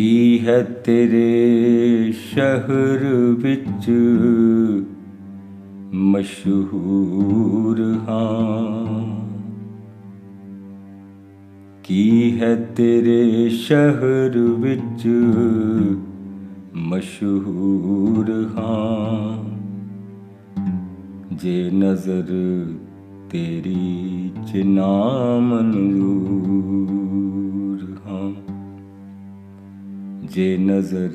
ਕੀ ਹੈ ਤੇਰੇ ਸ਼ਹਿਰ ਵਿੱਚ ਮਸ਼ਹੂਰ ਹਾਂ? ਕੀ ਹੈ ਤੇਰੇ ਸ਼ਹਿਰ ਵਿੱਚ ਮਸ਼ਹੂਰ ਹਾਂ? ਜੇ ਨਜ਼ਰ ਤੇਰੀ ਚ ਨਾਮ ਮਨਜ਼ੂਰ ਹਾਂ ਜੇ ਨਜ਼ਰ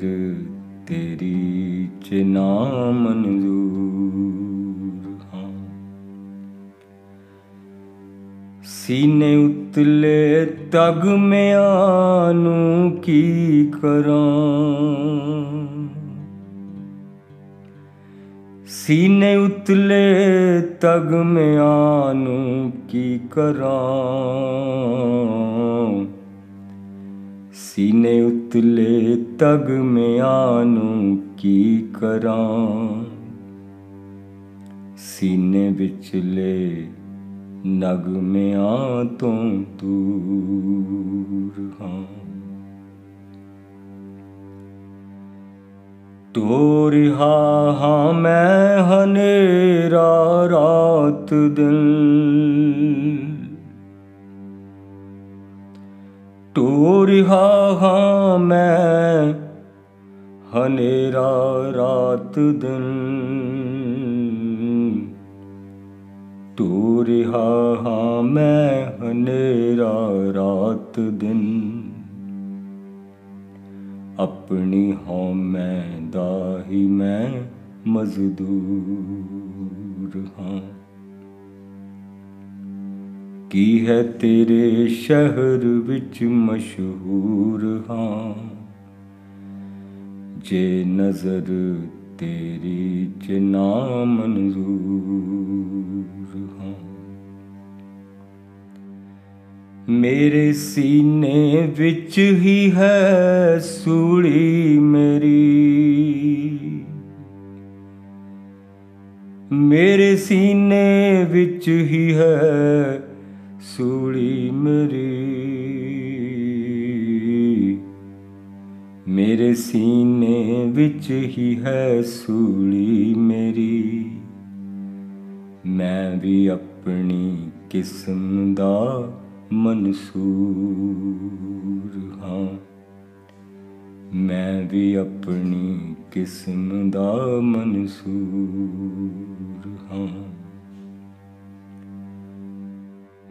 ਤੇਰੀ ਚ ਨਾਮ ਮਨਜ਼ੂਰ ਹਾਂ। ਸੀਨੇ ਉਤਲੇ ਤਗ ਮਿਆਂ ਨੂੰ ਕੀ ਕਰਾਂ? ਸੀਨੇ ਉਤਲੇ ਤਗ ਮਿਆਂ ਨੂੰ ਕੀ ਕਰਾਂ? ਸੀਨੇ ਉਤਲੇ ਤਗ ਮਿਆਂ ਨੂੰ ਕੀ ਕਰਾਂ? ਸੀਨੇ ਵਿਚਲੇ ਨਗਮਿਆਂ ਤੋਂ ਦੂਰ ਹਾਂ। ਤੋ ਰਿਹਾ ਹਾਂ ਮੈਂ ਹਨੇਰਾ ਰਾਤ ਦਿਨ ਤੋ ਰਿਹਾ ਹਾਂ ਮੈਂ, ਹਨੇਰਾ ਰਾਤ ਦਿਨ। ਤੋ ਰਿਹਾ ਹਾਂ ਮੈਂ, ਹਨੇਰਾ ਰਾਤ ਦਿਨ। ਆਪਣੀ ਹਉ ਮੈਂ ਦਾ ਹੀ ਮੈਂ, ਮਜ਼ਦੂਰ ਹਾਂ। ਕੀ ਹੈ ਤੇਰੇ ਸ਼ਹਿਰ ਵਿੱਚ ਮਸ਼ਹੂਰ ਹਾਂ? ਜੇ ਨਜ਼ਰ ਤੇਰੀ ਚ ਨਾਮ ਮਨਜ਼ੂਰ ਹਾਂ। ਮੇਰੇ ਸੀਨੇ ਵਿੱਚ ਹੀ ਹੈ ਸੂਲੀ ਮੇਰੀ। ਮੇਰੇ ਸੀਨੇ ਵਿੱਚ ਹੀ ਹੈ ਸੂਲੀ ਮੇਰੀ। ਮੇਰੇ ਸੀਨੇ ਵਿੱਚ ਹੀ ਹੈ ਸੂਲੀ ਮੇਰੀ। ਮੈਂ ਵੀ ਆਪਣੀ ਕਿਸਮ ਦਾ ਮਨਸੂਰ ਹਾਂ। ਮੈਂ ਵੀ ਆਪਣੀ ਕਿਸਮ ਦਾ ਮਨਸੂਰ ਹਾਂ।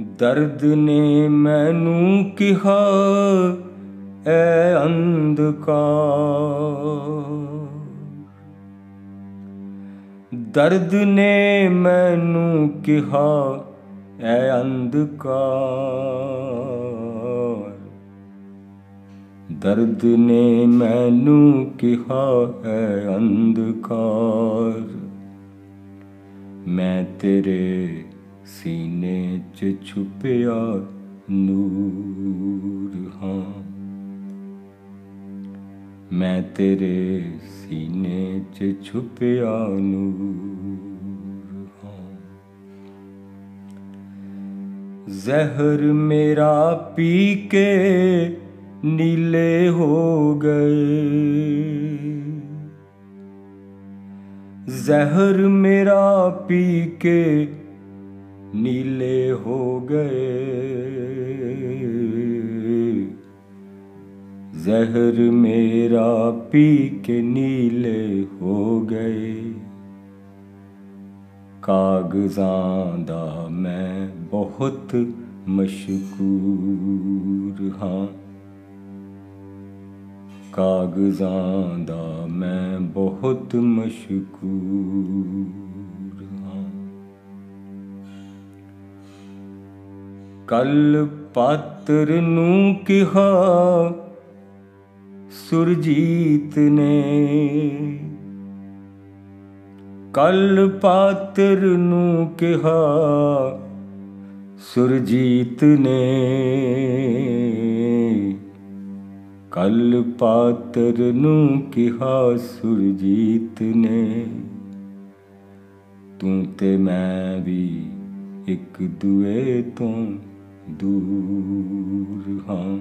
ਦਰਦ ਨੇ ਮੈਨੂੰ ਕਿਹਾ, ਐ ਅੰਧਕਾਰ। ਦਰਦ ਨੇ ਮੈਨੂੰ ਕਿਹਾ, ਐ ਅੰਧਕਾਰ। ਦਰਦ ਨੇ ਮੈਨੂੰ ਕਿਹਾ, ਐ ਅੰਧਕਾਰ। ਮੈਂ ਤੇਰੇ ਸੀਨੇ 'ਚ ਛੁਪਿਆ ਨੂਰ ਹਾਂ। ਮੈਂ ਤੇਰੇ ਸੀਨੇ 'ਚ ਛੁਪਿਆ ਨੂਰ ਹਾਂ। ਜ਼ਹਿਰ ਮੇਰਾ ਪੀ ਕੇ ਨੀਲੇ ਹੋ ਗਏ। ਜ਼ਹਿਰ ਮੇਰਾ ਪੀ ਕੇ ਨੀਲੇ ਹੋ ਗਏ। ਜ਼ਹਿਰ ਮੇਰਾ ਪੀ ਕੇ ਨੀਲੇ ਹੋ ਗਏ। ਕਾਗਜ਼ਾਂ ਦਾ ਮੈਂ ਬਹੁਤ ਮਸ਼ਕੂਰ ਹਾਂ। ਕਾਗਜ਼ਾਂ ਦਾ ਮੈਂ ਬਹੁਤ ਮਸ਼ਕੂਰ ਕੱਲ ਪਾਤਰ ਨੂੰ ਕਿਹਾ, ਸੁਰਜੀਤ ਨੇ। ਕੱਲ ਪਾਤਰ ਨੂੰ ਕਿਹਾ, ਸੁਰਜੀਤ ਨੇ। ਕੱਲ ਪਾਤਰ ਨੂੰ ਕਿਹਾ, ਸੁਰਜੀਤ ਨੇ। ਤੂੰ ਤੇ ਮੈਂ ਵੀ ਇੱਕ ਦੂਏ ਤੋਂ ਦੂਰ ਹਾਂ।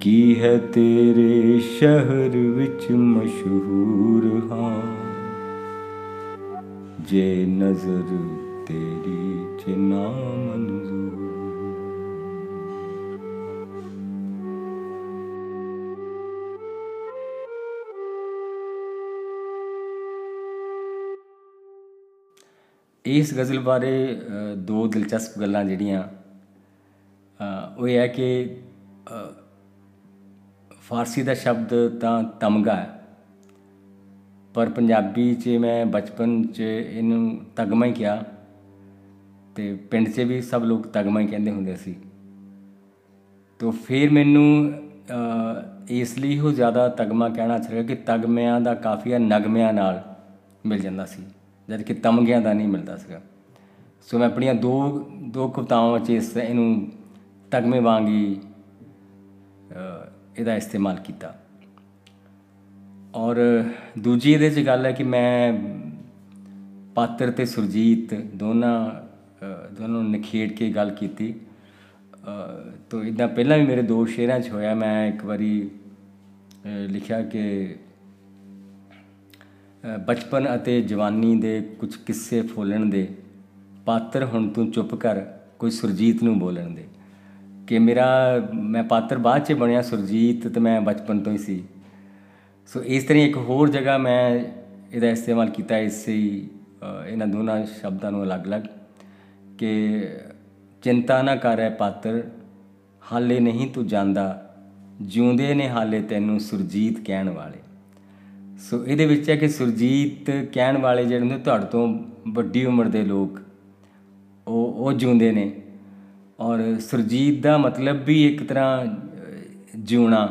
ਕੀ ਹੈ ਤੇਰੇ ਸ਼ਹਿਰ ਵਿੱਚ ਮਸ਼ਹੂਰ ਹਾਂ? ਜੇ ਨਜ਼ਰ ਤੇਰੀ ਚ ਨਾ ਮਨਜ਼ੂਰ ਇਸ ਗਜ਼ਲ ਬਾਰੇ ਦੋ ਦਿਲਚਸਪ ਗੱਲਾਂ ਜਿਹੜੀਆਂ ਉਹ ਇਹ ਹੈ ਕਿ ਫਾਰਸੀ ਦਾ ਸ਼ਬਦ ਤਾਂ ਤਮਗਾ ਹੈ, ਪਰ ਪੰਜਾਬੀ 'ਚ ਮੈਂ ਬਚਪਨ 'ਚ ਇਹਨੂੰ ਤਗਮਾ ਹੀ ਕਿਹਾ ਤੇ ਪਿੰਡ 'ਚ ਵੀ ਸਭ ਲੋਕ ਤਗਮਾ ਹੀ ਕਹਿੰਦੇ ਹੁੰਦੇ ਸੀ। ਤੋਂ ਫਿਰ ਮੈਨੂੰ ਇਸ ਲਈ ਉਹ ਜ਼ਿਆਦਾ ਤਗਮਾ ਕਹਿਣਾ ਚਾਹੀਦਾ ਕਿ ਤਗਮਿਆਂ ਦਾ ਕਾਫੀਆ ਨਗਮਿਆਂ ਨਾਲ ਮਿਲ ਜਾਂਦਾ ਸੀ। ਜਦ ਕਿ ਤਮਗਿਆਂ ਦਾ ਨਹੀਂ ਮਿਲਦਾ ਸੀਗਾ। ਸੋ ਮੈਂ ਆਪਣੀਆਂ ਦੋ ਦੋ ਕਵਿਤਾਵਾਂ ਵਿੱਚ ਇਸ ਇਹਨੂੰ ਤਗਮੇ ਵਾਂਗੀ ਇਹਦਾ ਇਸਤੇਮਾਲ ਕੀਤਾ। ਔਰ ਦੂਜੀ ਇਹਦੇ 'ਚ ਗੱਲ ਹੈ ਕਿ ਮੈਂ ਪਾਤਰ ਤੇ ਸੁਰਜੀਤ ਦੋਨਾਂ ਦੋਨਾਂ ਨੂੰ ਨਖੇੜ ਕੇ ਗੱਲ ਕੀਤੀ। ਤੋ ਇਦਾਂ ਪਹਿਲਾਂ ਵੀ ਮੇਰੇ ਦੋ ਸ਼ੇਰਾਂ 'ਚ ਹੋਇਆ। ਮੈਂ ਇੱਕ ਵਾਰੀ ਲਿਖਿਆ ਕਿ ਬਚਪਨ ਅਤੇ ਜਵਾਨੀ ਦੇ ਕੁਝ ਕਿੱਸੇ ਫੋਲਣ ਦੇ, ਪਾਤਰ ਹੁਣ ਤੂੰ ਚੁੱਪ ਕਰ, ਕੋਈ ਸੁਰਜੀਤ ਨੂੰ ਬੋਲਣ ਦੇ। ਕਿ ਮੇਰਾ, ਮੈਂ ਪਾਤਰ ਬਾਅਦ 'ਚ ਬਣਿਆ ਸੁਰਜੀਤ ਤੇ ਮੈਂ ਬਚਪਨ ਤੋਂ ਹੀ ਸੀ। ਸੋ ਇਸ ਤਰ੍ਹਾਂ ਇੱਕ ਹੋਰ ਜਗ੍ਹਾ ਮੈਂ ਇਹਦਾ ਇਸਤੇਮਾਲ ਕੀਤਾ, ਇਸੇ ਇਹਨਾਂ ਦੋਨਾਂ ਸ਼ਬਦਾਂ ਨੂੰ ਅਲੱਗ-ਅਲੱਗ, ਕਿ ਚਿੰਤਾ ਨਾ ਕਰ ਐ ਪਾਤਰ, ਹਾਲੇ ਨਹੀਂ ਤੂੰ ਜਾਂਦਾ, ਜਿਉਂਦੇ ਨੇ ਹਾਲੇ ਤੈਨੂੰ ਸੁਰਜੀਤ ਕਹਿਣ ਵਾਲੇ। ਸੋ ਇਹਦੇ ਵਿੱਚ ਹੈ ਕਿ ਸੁਰਜੀਤ ਕਹਿਣ ਵਾਲੇ ਜਿਹੜੇ ਹੁੰਦੇ ਤੁਹਾਡੇ ਤੋਂ ਵੱਡੀ ਉਮਰ ਦੇ ਲੋਕ, ਉਹ ਉਹ ਜਿਉਂਦੇ ਨੇ। ਔਰ ਸੁਰਜੀਤ ਦਾ ਮਤਲਬ ਵੀ ਇੱਕ ਤਰ੍ਹਾਂ ਜਿਉਣਾ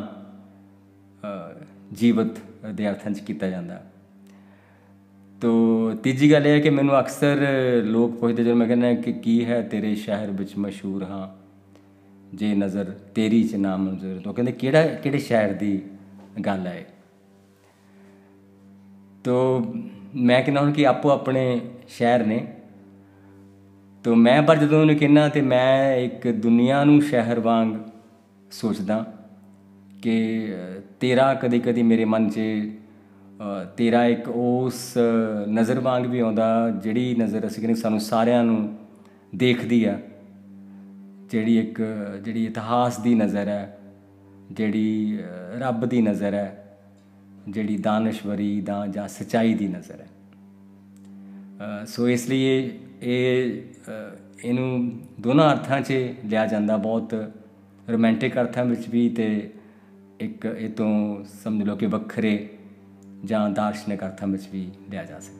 ਜੀਵਤ ਦੇ ਅਰਥਾਂ 'ਚ ਕੀਤਾ ਜਾਂਦਾ। ਤੋ ਤੀਜੀ ਗੱਲ ਇਹ ਹੈ ਕਿ ਮੈਨੂੰ ਅਕਸਰ ਲੋਕ ਪੁੱਛਦੇ ਜਦੋਂ ਮੈਂ ਕਹਿੰਦਾ ਕਿ ਕੀ ਹੈ ਤੇਰੇ ਸ਼ਹਿਰ ਵਿੱਚ ਮਸ਼ਹੂਰ ਹਾਂ, ਜੇ ਨਜ਼ਰ ਤੇਰੀ ਚ ਨਾਮ ਮਨਜ਼ੂਰ, ਤੋ ਕਹਿੰਦੇ ਕਿਹੜਾ, ਕਿਹੜੇ ਸ਼ਹਿਰ ਦੀ ਗੱਲ ਹੈ ਤੋ ਮੈਂ ਕਹਿੰਦਾ ਹਾਂ ਕਿ ਆਪੋ ਆਪਣੇ ਸ਼ਹਿਰ ਨੇ। ਤੋ ਮੈਂ ਪਰ ਜਦੋਂ ਉਹਨੂੰ ਕਹਿੰਨਾ ਤੇ ਮੈਂ ਇੱਕ ਦੁਨੀਆ ਨੂੰ ਸ਼ਹਿਰ ਵਾਂਗ ਸੋਚਦਾ ਕਿ ਤੇਰਾ ਕਦੇ ਕਦੇ ਮੇਰੇ ਮਨ 'ਚ ਤੇਰਾ ਇੱਕ ਉਸ ਨਜ਼ਰ ਵਾਂਗ ਵੀ ਆਉਂਦਾ ਜਿਹੜੀ ਨਜ਼ਰ ਅਸੀਂ ਕਹਿੰਦੇ ਸਾਨੂੰ ਸਾਰਿਆਂ ਨੂੰ ਦੇਖਦੀ ਆ। ਜਿਹੜੀ ਇੱਕ, ਜਿਹੜੀ ਇਤਿਹਾਸ ਦੀ ਨਜ਼ਰ ਹੈ, ਜਿਹੜੀ ਰੱਬ ਦੀ ਨਜ਼ਰ ਹੈ। ਜਿਹੜੀ ਦਾਨਸ਼ਵਰੀ ਦਾ ਜਾਂ ਸਚਾਈ ਦੀ ਨਜ਼ਰ ਹੈ। ਸੋ ਇਸ ਲਈ ਇਹ ਇਹਨੂੰ ਦੋਨਾਂ ਅਰਥਾਂ 'ਚ ਲਿਆ ਜਾਂਦਾ। ਬਹੁਤ ਰੋਮਾਂਟਿਕ ਅਰਥਾਂ ਵਿੱਚ ਵੀ ਤੇ ਇੱਕ ਇਹ ਤੋਂ ਸਮਝ ਲਓ ਕਿ ਵੱਖਰੇ ਜਾਂ ਦਾਰਸ਼ਨਿਕ ਅਰਥਾਂ ਵਿੱਚ ਵੀ ਲਿਆ ਜਾ ਸਕਦਾ।